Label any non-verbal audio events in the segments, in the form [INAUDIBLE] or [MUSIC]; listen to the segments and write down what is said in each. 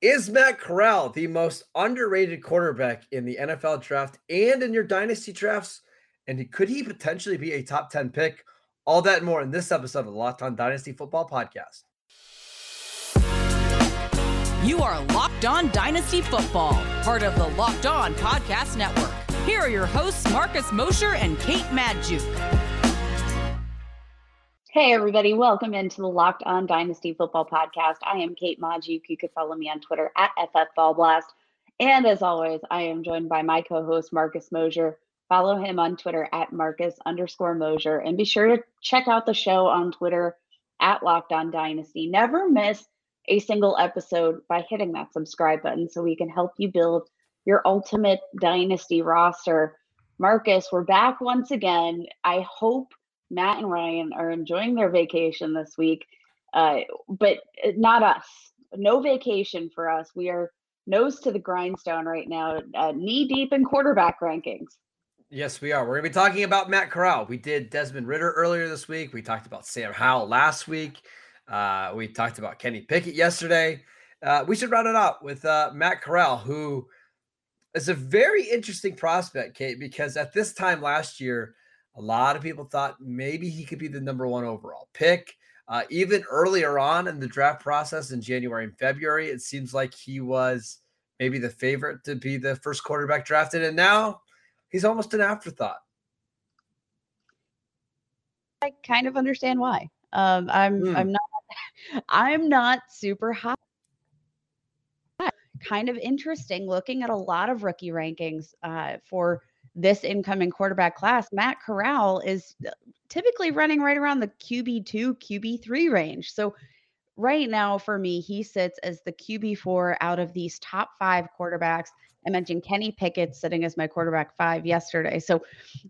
Is Matt Corral the most underrated quarterback in the NFL draft and in your dynasty drafts? And could he potentially be a top 10 pick? All that more in this episode of the Locked On Dynasty Football Podcast. You are Locked On Dynasty Football, part of the Locked On Podcast Network. Here are your hosts, Marcus Mosher and Kate Magdziuk. Hey, everybody, welcome into the Locked On Dynasty Football Podcast. I am Kate Magdziuk. You can follow me on Twitter at FFBallblast. And as always, I am joined by my co host, Marcus Mosher. Follow him on Twitter at Marcus underscore Mosher. And be sure to check out the show on Twitter at Locked On Dynasty. Never miss a single episode by hitting that subscribe button so we can help you build your ultimate dynasty roster. Marcus, we're back once again. I hope Matt and Ryan are enjoying their vacation this week, uh, but not us. No vacation for us. We are nose to the grindstone right now, uh, knee deep in quarterback rankings. Yes, we are. We're going to be talking about Matt Corral. We did Desmond Ridder earlier this week. We talked about Sam Howell last week. Uh, we talked about Kenny Pickett yesterday. Uh, we should round it out with uh, Matt Corral, who is a very interesting prospect, Kate, because at this time last year, a lot of people thought maybe he could be the number one overall pick. Uh, even earlier on in the draft process in January and February, it seems like he was maybe the favorite to be the first quarterback drafted. And now he's almost an afterthought. I kind of understand why. Um, I'm mm. I'm not [LAUGHS] I'm not super high. Kind of interesting looking at a lot of rookie rankings uh, for this incoming quarterback class, Matt Corral is uh, typically running right around the QB2, QB3 range. So, right now, for me, he sits as the QB4 out of these top five quarterbacks. I mentioned Kenny Pickett sitting as my quarterback five yesterday. So,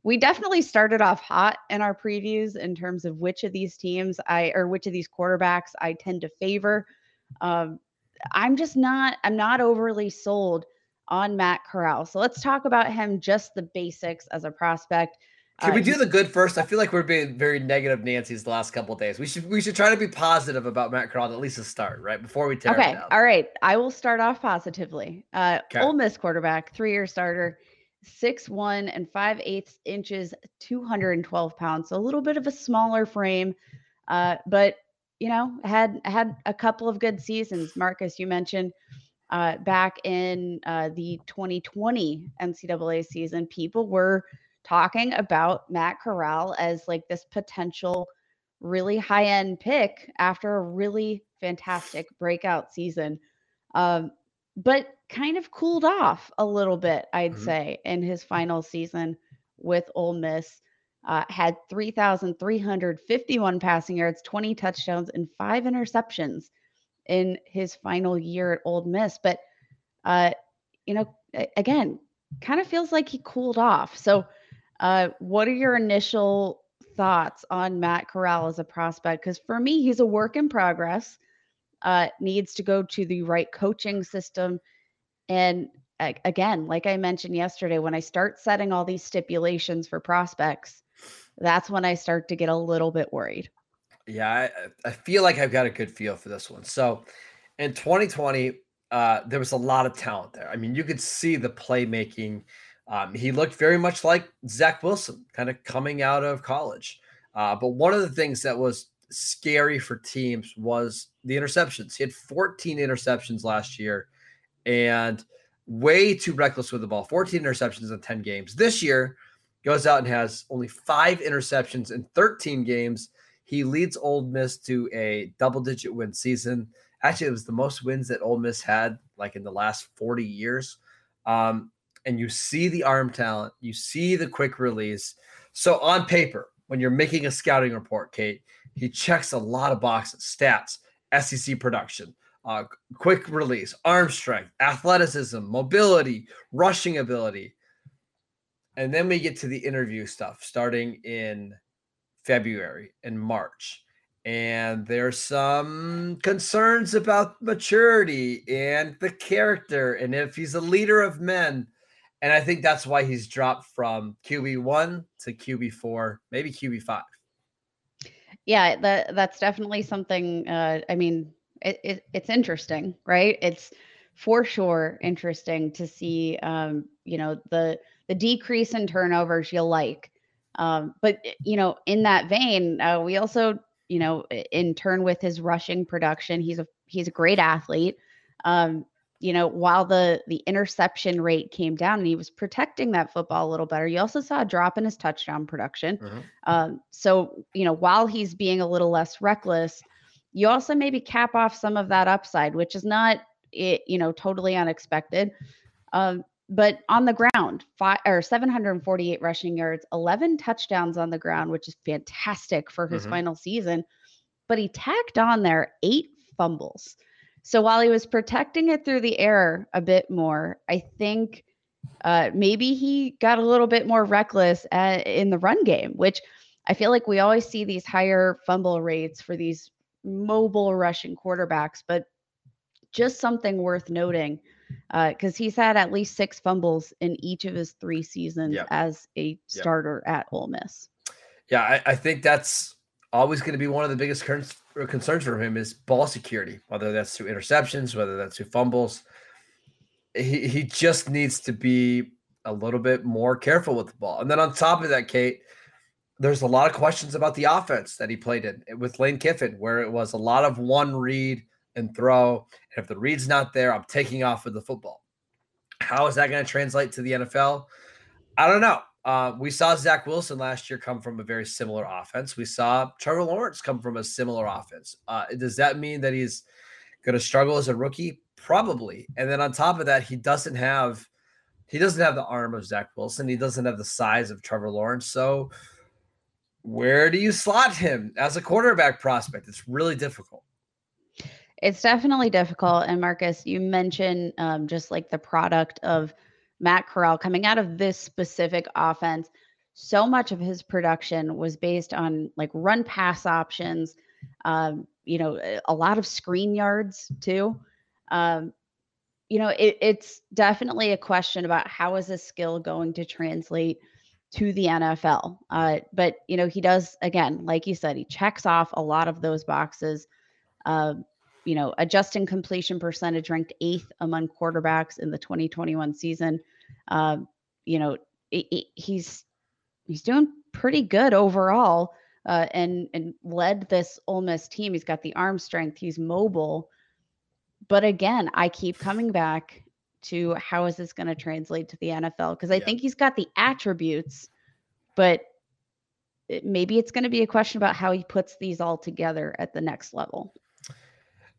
we definitely started off hot in our previews in terms of which of these teams I or which of these quarterbacks I tend to favor. Um, I'm just not, I'm not overly sold on Matt Corral. So let's talk about him, just the basics as a prospect. Can uh, we do the good first? I feel like we're being very negative Nancy's the last couple days. We should we should try to be positive about Matt Corral at least to start, right? Before we tear Okay. All right. I will start off positively. Uh okay. Ole Miss quarterback, three-year starter, six one and five eighths inches, 212 pounds. So a little bit of a smaller frame. Uh, but you know, had had a couple of good seasons. Marcus, you mentioned uh, back in uh, the 2020 NCAA season, people were talking about Matt Corral as like this potential really high end pick after a really fantastic breakout season. Um, but kind of cooled off a little bit, I'd mm-hmm. say, in his final season with Ole Miss. Uh, had 3,351 passing yards, 20 touchdowns, and five interceptions in his final year at Ole Miss. But, uh, you know, again, kind of feels like he cooled off. So, uh, what are your initial thoughts on Matt Corral as a prospect? Because for me, he's a work in progress, uh, needs to go to the right coaching system. And again, like I mentioned yesterday, when I start setting all these stipulations for prospects, that's when I start to get a little bit worried. Yeah, I, I feel like I've got a good feel for this one. So in 2020, uh, there was a lot of talent there. I mean, you could see the playmaking. Um, he looked very much like Zach Wilson, kind of coming out of college. Uh, but one of the things that was scary for teams was the interceptions. He had 14 interceptions last year and way too reckless with the ball. 14 interceptions in 10 games. This year goes out and has only five interceptions in 13 games he leads Ole Miss to a double digit win season. Actually, it was the most wins that Ole Miss had like in the last 40 years. Um, and you see the arm talent, you see the quick release. So on paper, when you're making a scouting report, Kate, he checks a lot of boxes, stats, SEC production, uh, quick release, arm strength, athleticism, mobility, rushing ability. And then we get to the interview stuff starting in February and March. And there's some concerns about maturity and the character and if he's a leader of men. And I think that's why he's dropped from QB1 to QB4, maybe QB5. Yeah, that that's definitely something uh, I mean, it, it, it's interesting, right? It's for sure interesting to see um, you know the the decrease in turnovers you like um, but eh, you know in that vein uh, we also you know in turn with his rushing production he's a he's a great athlete. Um, you know while the the interception rate came down and he was protecting that football a little better you also saw a drop in his touchdown production. Mm-hmm. um, so you know while he's being a little less reckless you also maybe cap off some of that upside which is not it, you know totally unexpected. Um, but on the ground five or 748 rushing yards 11 touchdowns on the ground which is fantastic for his mm-hmm. final season but he tacked on there eight fumbles so while he was protecting it through the air a bit more, I think uh, maybe he got a little bit more reckless at, in the run game, which I feel like we always see these higher fumble rates for these mobile rushing quarterbacks, but just something worth noting because uh, he's had at least six fumbles in each of his three seasons yep. as a starter yep. at Ole Miss. Yeah, I, I think that's always going to be one of the biggest concerns for him is ball security, whether that's through interceptions, whether that's through fumbles. He, he just needs to be a little bit more careful with the ball. And then on top of that, Kate, there's a lot of questions about the offense that he played in with Lane Kiffin, where it was a lot of one read and throw. And if the read's not there, I'm taking off with the football. How is that going to translate to the NFL? I don't know. Uh, we saw Zach Wilson last year come from a very similar offense. We saw Trevor Lawrence come from a similar offense. Uh, does that mean that he's going to struggle as a rookie? Probably. And then on top of that, he doesn't have he doesn't have the arm of Zach Wilson. He doesn't have the size of Trevor Lawrence. So where do you slot him as a quarterback prospect? It's really difficult. It's definitely difficult. And Marcus, you mentioned um, just like the product of Matt Corral coming out of this specific offense, so much of his production was based on like run pass options, um, you know, a lot of screen yards too. Um, you know, it, it's definitely a question about how is this skill going to translate to the NFL. Uh, but you know, he does again, like you said, he checks off a lot of those boxes. Uh, you know, adjusting completion percentage ranked eighth among quarterbacks in the 2021 season. Uh, you know, it, it, he's he's doing pretty good overall, uh, and and led this Ole Miss team. He's got the arm strength. He's mobile. But again, I keep coming back to how is this going to translate to the NFL? Because I yeah. think he's got the attributes, but maybe it's going to be a question about how he puts these all together at the next level.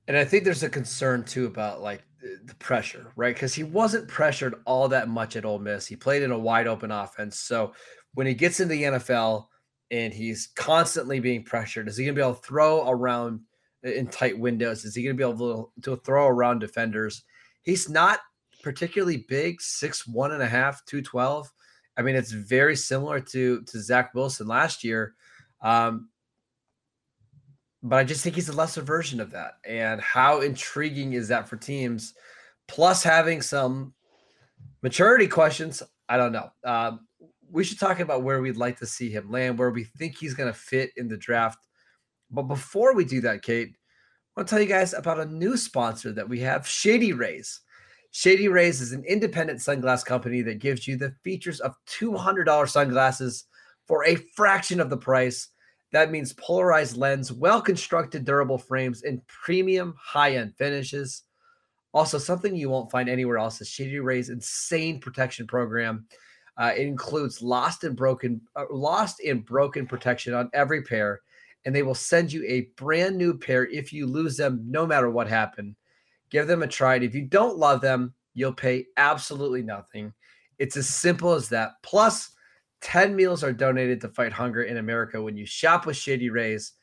And I think there's a concern too about like the pressure, right? Because he wasn't pressured all that much at Ole Miss. He played in a wide open offense. So when he gets into the NFL and he's constantly being pressured, is he going to be able to throw around in tight windows? Is he going to be able to, throw around defenders? He's not particularly big, six one and a half, two twelve. I mean, it's very similar to to Zach Wilson last year. Um, but I just think he's a lesser version of that. And how intriguing is that for teams? Plus, having some maturity questions. I don't know. Um, we should talk about where we'd like to see him land, where we think he's going to fit in the draft. But before we do that, Kate, I want to tell you guys about a new sponsor that we have Shady Rays. Shady Rays is an independent sunglass company that gives you the features of $200 sunglasses for a fraction of the price that means polarized lens, well constructed durable frames, and premium high end finishes. Also, something you won't find anywhere else is Shady Ray's insane protection program. Uh, it includes lost and broken, uh, lost and broken protection on every pair, and they will send you a brand new pair if you lose them, no matter what happened. Give them a try. And if you don't love them, you'll pay absolutely nothing. It's as simple as that. Plus, 10 meals are donated to fight hunger in America when you shop with Shady Rays.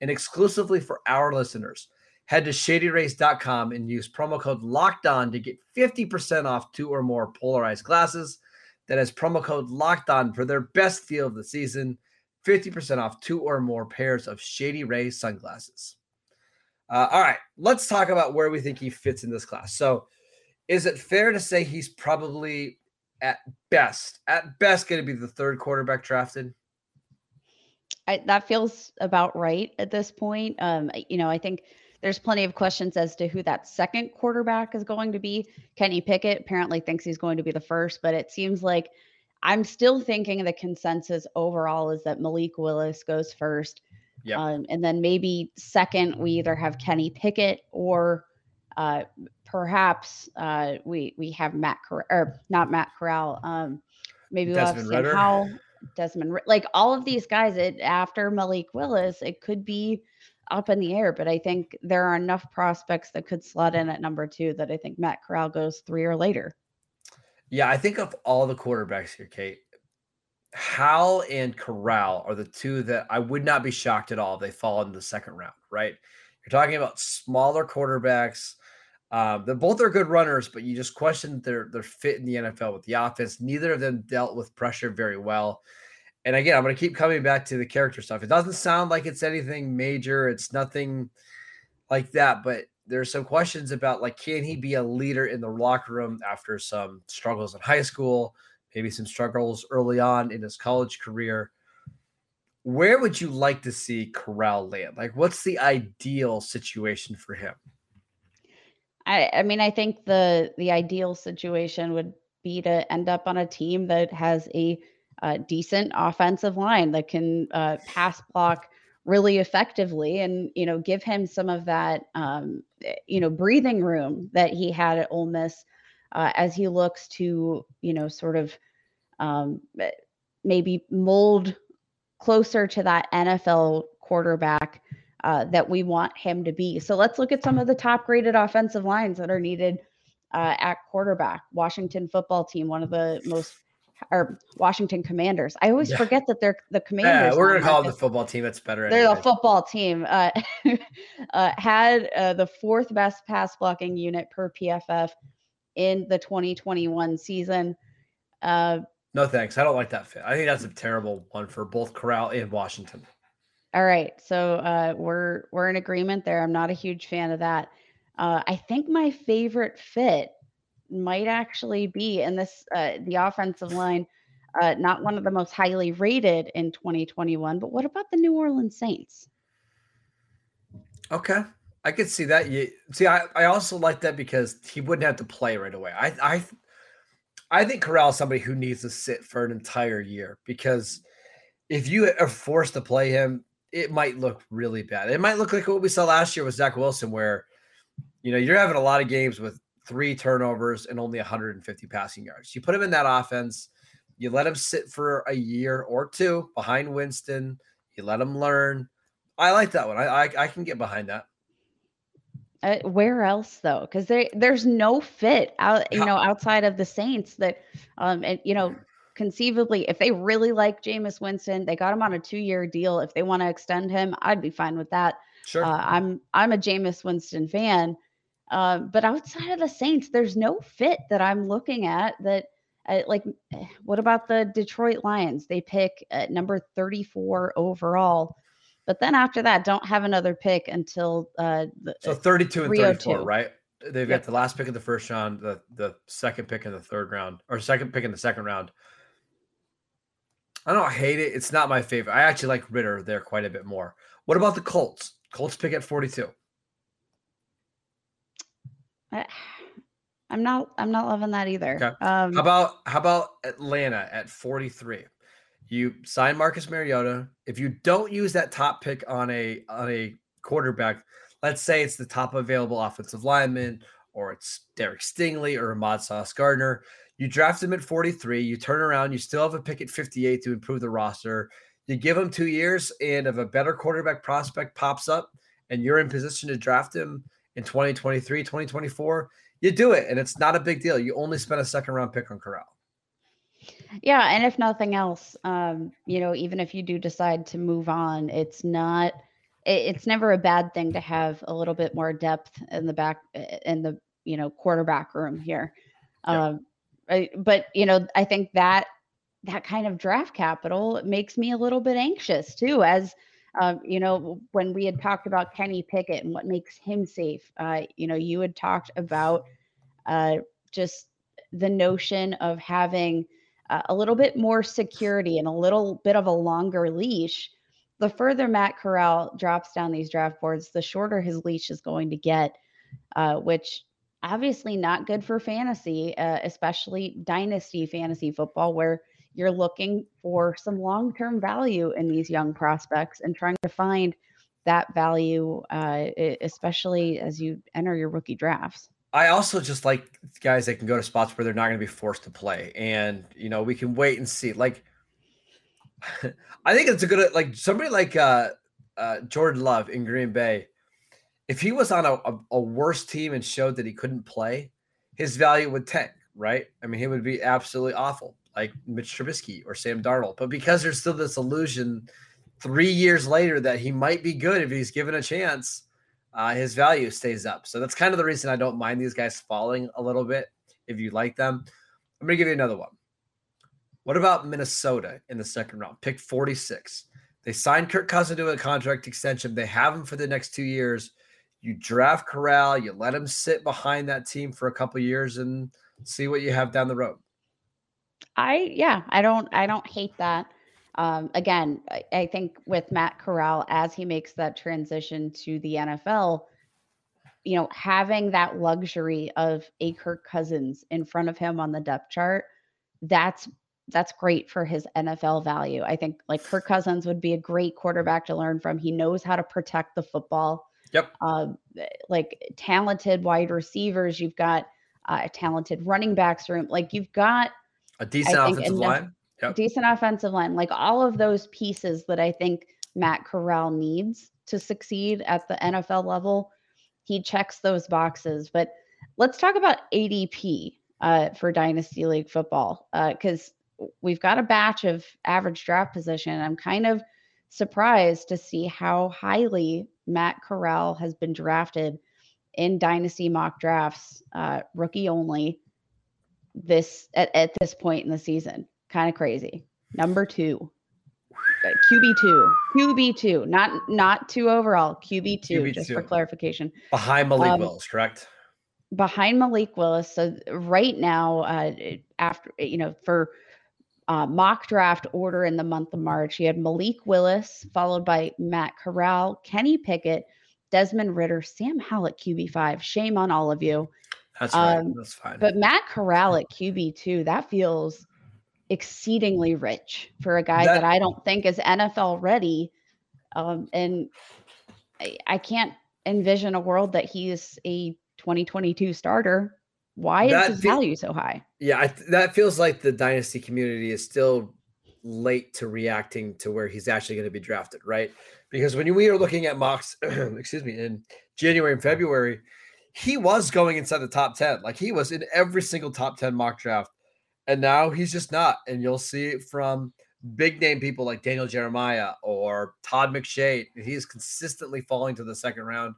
And exclusively for our listeners, head to shadyrays.com and use promo code locked on to get 50% off two or more polarized glasses. That is promo code locked on for their best deal of the season 50% off two or more pairs of Shady Ray sunglasses. Uh, all right, let's talk about where we think he fits in this class. So, is it fair to say he's probably at best, at best, going to be the third quarterback drafted. I, that feels about right at this point. Um, you know, I think there's plenty of questions as to who that second quarterback is going to be. Kenny Pickett apparently thinks he's going to be the first, but it seems like I'm still thinking the consensus overall is that Malik Willis goes first. Yep. Um, and then maybe second, we either have Kenny Pickett or uh, perhaps uh, we we have Matt Corral, or not Matt Corral. Um, maybe we'll Desmond have Sam Howell, Desmond, like all of these guys. It after Malik Willis, it could be up in the air, but I think there are enough prospects that could slot in at number two that I think Matt Corral goes three or later. Yeah, I think of all the quarterbacks here, Kate, Howell and Corral are the two that I would not be shocked at all if they fall in the second round, right? You're talking about smaller quarterbacks. Um, they're both are good runners, but you just question their their fit in the NFL with the offense. Neither of them dealt with pressure very well. And again, I'm going to keep coming back to the character stuff. It doesn't sound like it's anything major. It's nothing like that, but there's some questions about like can he be a leader in the locker room after some struggles in high school, maybe some struggles early on in his college career. Where would you like to see Corral land? Like, what's the ideal situation for him? I, I mean, I think the the ideal situation would be to end up on a team that has a, uh decent offensive line that can uh, pass block really effectively, and you know, give him some of that um, eh, you know breathing room that he had at Ole Miss uh, as he looks to you know sort of um, eh, maybe mold closer to that NFL quarterback uh, that we want him to be. So let's look at some of the top graded offensive lines that are needed uh, at quarterback. Washington football team, one of the most, or Washington Commanders. I always Yeah. forget that they're the Commanders. Yeah, we're gonna call it the football team. That's better. They're anyway. the football team. Uh, [LAUGHS] uh, had uh, the fourth best pass blocking unit per PFF in the 2021 season. Uh, no thanks. I don't like that fit. I think that's a terrible one for both Corral and Washington. All right, so uh, we're we're in agreement there. I'm not a huge fan of that. Uh, I think my favorite fit might actually be in this uh, the offensive line. Uh, not one of the most highly rated in 2021, but what about the New Orleans Saints? Okay. I could see that. You see, I, I also like that because he wouldn't have to play right away. I I I think Corral is somebody who needs to sit for an entire year because if you are forced to play him, it might look really bad. It might look like what we saw last year with Zach Wilson, where you know you're having a lot of games with three turnovers and only 150 passing yards. You put him in that offense, you let him sit for a year or two behind Winston, you let him learn. I like that one. I I, I can get behind that. Uh, where else though? Because there there's no fit out you know outside of the Saints that um and you know conceivably if they really like Jameis Winston, they got him on a two year deal. If they want to extend him, I'd be fine with that. Sure. Uh, I'm I'm a Jameis Winston fan, uh, but outside of the Saints, there's no fit that I'm looking at. That uh, like, [SIGHS] what about the Detroit Lions? They pick at number 34 overall, but then after that, don't have another pick until uh, the, So 32 and 34, 302. right? They've Yep. got the last pick of the first round, the the second pick in the third round, or second pick in the second round. I don't hate it. It's not my favorite. I actually like Ridder there quite a bit more. What about the Colts? Colts pick at 42. I, I'm not I'm not loving that either. Okay. Um, How about how about Atlanta at 43? You sign Marcus Mariota. If you don't use that top pick on a on a quarterback, let's say it's the top available offensive lineman, or it's Derek Stingley or Ahmad Sauce Gardner. You draft him at 43. You turn around, you still have a pick at 58 to improve the roster. You give him two years, and if a better quarterback prospect pops up and you're in position to draft him in 2023, 2024, you do it. And it's not a big deal. You only spent a second round pick on Corral. Yeah, and if nothing else, um, you know, even if you do decide to move on, it's not it, it's never a bad thing to have a little bit more depth in the back in the, you know, quarterback room here. Yeah. But you know, I think that that kind of draft capital makes me a little bit anxious too as um, you know, when we had talked about Kenny Pickett and what makes him safe, uh, you know, you had talked about uh, just the notion of having uh, a little bit more security and a little bit of a longer leash. the further Matt Corral drops down these draft boards, the shorter his leash is going to get, uh, which obviously not good for fantasy, uh, especially dynasty fantasy football, where you're looking for some long term value in these young prospects and trying to find that value, uh, especially as you enter your rookie drafts. I also just like guys that can go to spots where they're not going to be forced to play, and you know we can wait and see. Like, [LAUGHS] I think it's a good like somebody like uh, uh, Jordan Love in Green Bay. If he was on a, a, a worse team and showed that he couldn't play, his value would tank, right? I mean, he would be absolutely awful, like Mitch Trubisky or Sam Darnold. But because there's still this illusion three years later that he might be good if he's given a chance uh, his value stays up. So that's kind of the reason I don't mind these guys falling a little bit if you like them. I'm going to give you another one. What about Minnesota in the second round? Pick 46. They signed Kirk Cousins to a contract extension. They have him for the next two years. You draft Corral, you let him sit behind that team for a couple years and see what you have down the road. I yeah, I don't I don't hate that. Um, again, I, I think with Matt Corral, as he makes that transition to the NFL, you know, having that luxury of a Kirk Cousins in front of him on the depth chart, that's that's great for his NFL value. I think like Kirk Cousins would be a great quarterback to learn from. He knows how to protect the football. Yep. Um, like talented wide receivers, you've got uh, a talented running backs room. Like you've got a decent offensive line yep. decent offensive line, like all of those pieces that I think Matt Corral needs to succeed at the NFL level. He checks those boxes. But let's talk about ADP uh, for Dynasty League football because uh, we've got a batch of average draft position. I'm kind of surprised to see how highly Matt Corral has been drafted in dynasty mock drafts, uh, rookie only, this at, at this point in the season kind of crazy. Number two, QB two, QB two, not not two overall, QB two, just for clarification. Behind Malik um, Willis, correct? Behind Malik Willis. So right now, uh, after you know, for uh, mock draft order in the month of March, you had Malik Willis, followed by Matt Corral, Kenny Pickett, Desmond Ridder, Sam Howell at QB five. Shame on all of you. That's right. Um, That's fine. But Matt Corral at QB two, that feels exceedingly rich for a guy that, that I don't think is NFL ready. Um, and I, I, can't envision a world that he's a 2022 starter. Why is his value so high? Yeah, I, that feels like the dynasty community is still late to reacting to where he's actually going to be drafted, right? Because when we were looking at mocks, [CLEARS THROAT] excuse me, in January and February, he was going inside the top 10. Like he was in every single top 10 mock draft and now he's just not. And you'll see from big name people like Daniel Jeremiah or Todd McShay. He's consistently falling to the second round.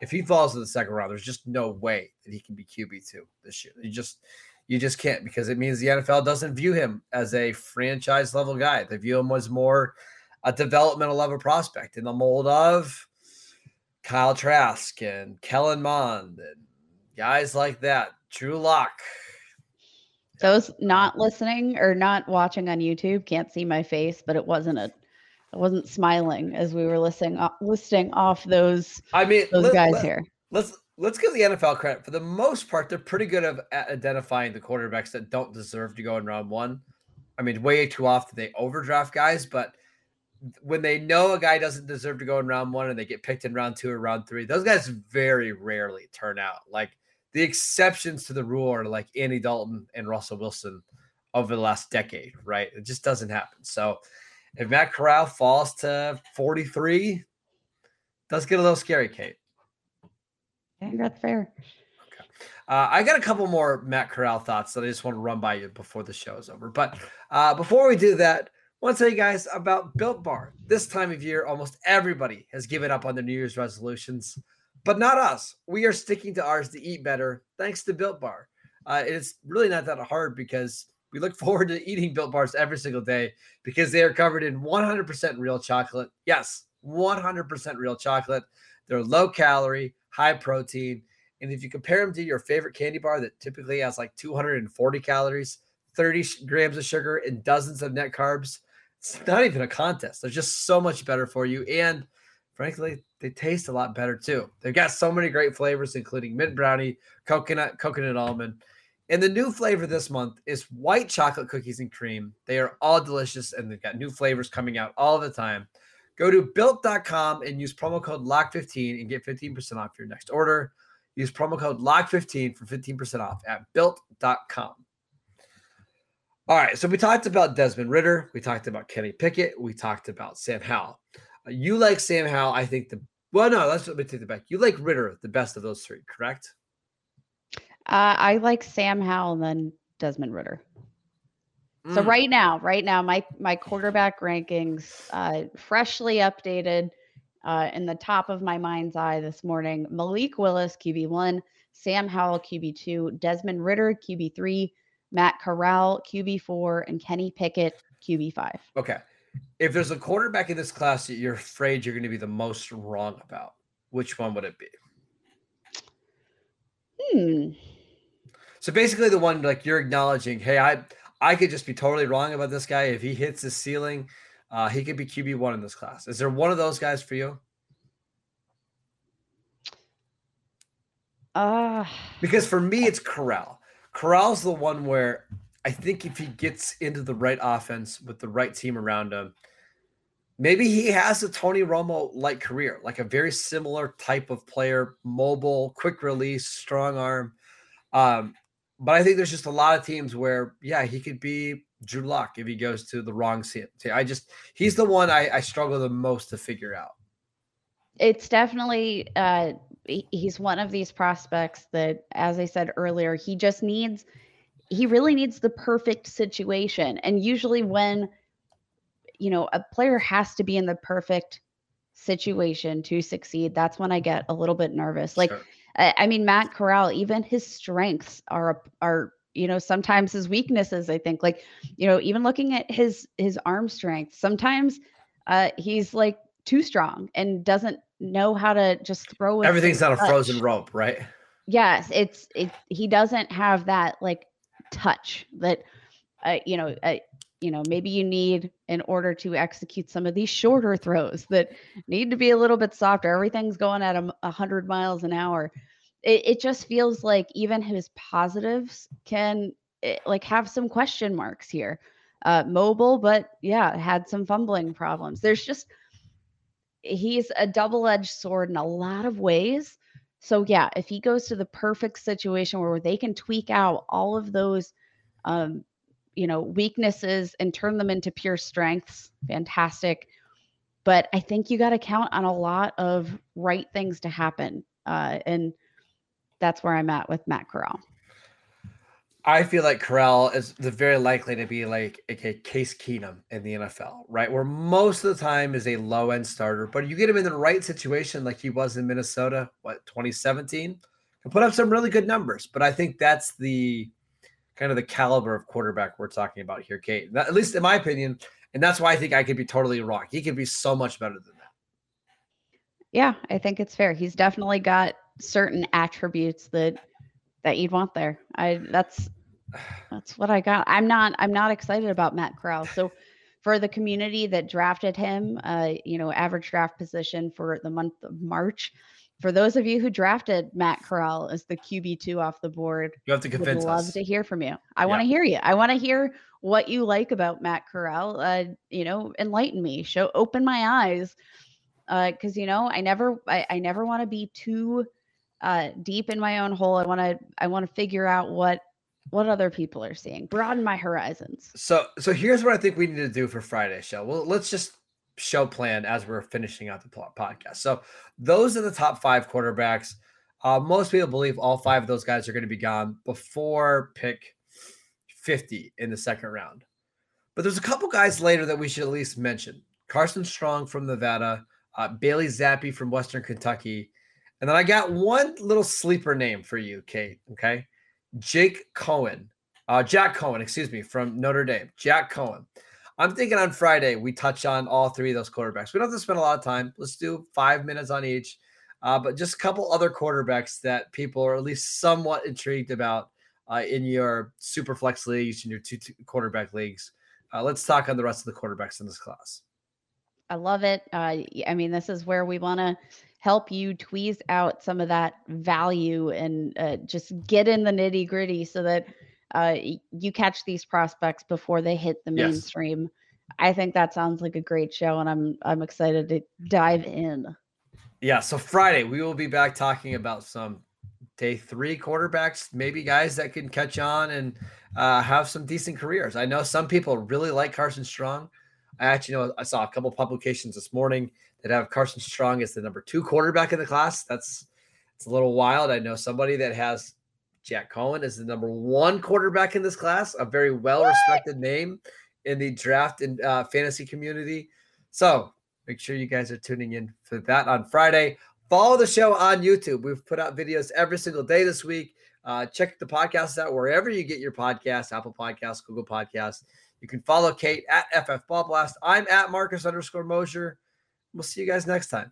If he falls to the second round, there's just no way that he can be QB two this year. You just you just can't because it means the NFL doesn't view him as a franchise level guy. They view him as more a developmental level prospect in the mold of Kyle Trask and Kellen Mond and guys like that. Drew Lock, those not listening or not watching on YouTube can't see my face, but it wasn't a I wasn't smiling as we were listing listing off those I mean those let, guys let, here. Let's let's give the NFL credit. For the most part, they're pretty good at identifying the quarterbacks that don't deserve to go in round one. I mean, way too often they overdraft guys, but when they know a guy doesn't deserve to go in round one and they get picked in round two or round three, those guys very rarely turn out. Like the exceptions to the rule are like Andy Dalton and Russell Wilson over the last decade, right? It just doesn't happen. So if Matt Corral falls to 43, does get a little scary, Kate. I think that's fair. Okay. Uh, I got a couple more Matt Corral thoughts that I just want to run by you before the show is over. But uh, before we do that, I want to tell you guys about Built Bar. This time of year, almost everybody has given up on their New Year's resolutions but not us. We are sticking to ours to eat better thanks to Built Bar. Uh, it's really not that hard because we look forward to eating Built Bars every single day because they are covered in 100% real chocolate. Yes, 100% real chocolate. They're low calorie, high protein. And if you compare them to your favorite candy bar that typically has like 240 calories, 30 grams of sugar, and dozens of net carbs, it's not even a contest. They're just so much better for you. And frankly, they taste a lot better too. They've got so many great flavors, including mint brownie, coconut, coconut almond. And the new flavor this month is white chocolate cookies and cream. They are all delicious and they've got new flavors coming out all the time. Go to built.com and use promo code LOCK15 and get 15% off your next order. Use promo code LOCK15 for 15% off at built.com. All right, so we talked about Desmond Ridder. we talked about Kenny Pickett, we talked about Sam Howell. Uh, you like Sam Howell, I think the well, no, let's let me take it back. You like Ridder the best of those three, correct? Uh, I like Sam Howell and then Desmond Ridder. So Mm, right now, right now, my my quarterback rankings, uh, freshly updated, uh, in the top of my mind's eye this morning: Malik Willis, QB one, Sam Howell, QB two, Desmond Ridder, QB three, Matt Corral, QB four, and Kenny Pickett, QB five. Okay. If there's a quarterback in this class that you're afraid you're going to be the most wrong about, which one would it be? Hmm. So basically, the one like you're acknowledging, hey, I I could just be totally wrong about this guy. If he hits his ceiling, uh, he could be QB one in this class. Is there one of those guys for you? Uh, Because for me, it's Corral. Corral's the one where I think if he gets into the right offense with the right team around him, maybe he has a Tony Romo like career, like a very similar type of player, mobile, quick release, strong arm. Um, but I think there's just a lot of teams where, yeah, he could be Drew Lock if he goes to the wrong team. I just he's the one I, I struggle the most to figure out. it's definitely uh he's one of these prospects that as i said earlier he just needs he really needs the perfect situation and usually when you know a player has to be in the perfect situation to succeed that's when i get a little bit nervous like Sure. I, I mean matt corral even his strengths are are you know sometimes his weaknesses i think like you know even looking at his his arm strength sometimes uh he's like too strong and doesn't know how to just throw with everything's on a frozen rope, right? yes it's it he doesn't have that like touch that uh, you know uh, you know maybe you need in order to execute some of these shorter throws that need to be a little bit softer everything's going at a, m- a hundred miles an hour. It, it just feels like even his positives can eh, like have some question marks here. Uh mobile but yeah had some fumbling problems. There's just he's a double-edged sword in a lot of ways. So yeah if he goes to the perfect situation where they can tweak out all of those um you know weaknesses and turn them into pure strengths fantastic but i think you got to count on a lot of right things to happen uh and that's where i'm at with matt corral I feel like Corral is the very likely to be like a Case Keenum in the NFL, right? Where most of the time is a low end starter, but you get him in the right situation, like he was in Minnesota, what 2017, and put up some really good numbers. But I think that's the kind of the caliber of quarterback we're talking about here, Kate. That- at least in my opinion, and that's why I think I could be totally wrong. He could be so much better than that. yeah i think it's fair he's definitely got certain attributes that that you'd want there i that's that's what i got i'm not i'm not excited about matt corral so for the community that drafted him uh you know average draft position for the month of march for those of you who drafted matt corral as the qb2 off the board You have to would convince love us. to hear from you. I want to hear you. I want to hear what you like about Matt Corral. Uh, you know, enlighten me, show, open my eyes, because you know, I never, I, I never want to be too uh, deep in my own hole. I want to, I want to figure out what what other people are seeing, broaden my horizons. So so here's what I think we need to do for Friday show. Well, let's just show plan as we're finishing out the podcast. So those are the top five quarterbacks. Uh, most people believe all five of those guys are going to be gone before pick 50 in the second round. But there's a couple guys later that we should at least mention. Carson Strong from Nevada, uh, Bailey Zappe from Western Kentucky. And then I got one little sleeper name for you, Kate. Okay. Jake Coan, uh, Jack Coan, excuse me, from Notre Dame. Jack Coan. I'm thinking on Friday we touch on all three of those quarterbacks. We don't have to spend a lot of time. Let's do five minutes on each, uh, but just a couple other quarterbacks that people are at least somewhat intrigued about uh, in your super flex leagues, in your two, two quarterback leagues. Uh, let's talk on the rest of the quarterbacks in this class. I love it. Uh, I mean, this is where we want to help you tweeze out some of that value and uh, just get in the nitty gritty so that uh, you catch these prospects before they hit the mainstream. Yes. I think that sounds like a great show, and I'm I'm excited to dive in. Yeah, so Friday we will be back talking about some day three quarterbacks, maybe guys that can catch on and uh, have some decent careers. I know some people really like Carson Strong. I actually know I saw a couple publications this morning that have Carson Strong as the number two quarterback in the class. That's it's a little wild. I know somebody that has Jack Coan is the number one quarterback in this class, a very well respected name in the draft and uh, fantasy community. So make sure you guys are tuning in for that on Friday. Follow the show on YouTube. We've put out videos every single day this week. Uh, check the podcast out wherever you get your podcast Apple Podcasts, Google Podcasts. You can follow Kate at FF Ball Blast. I'm at Marcus underscore Mosher. We'll see you guys next time.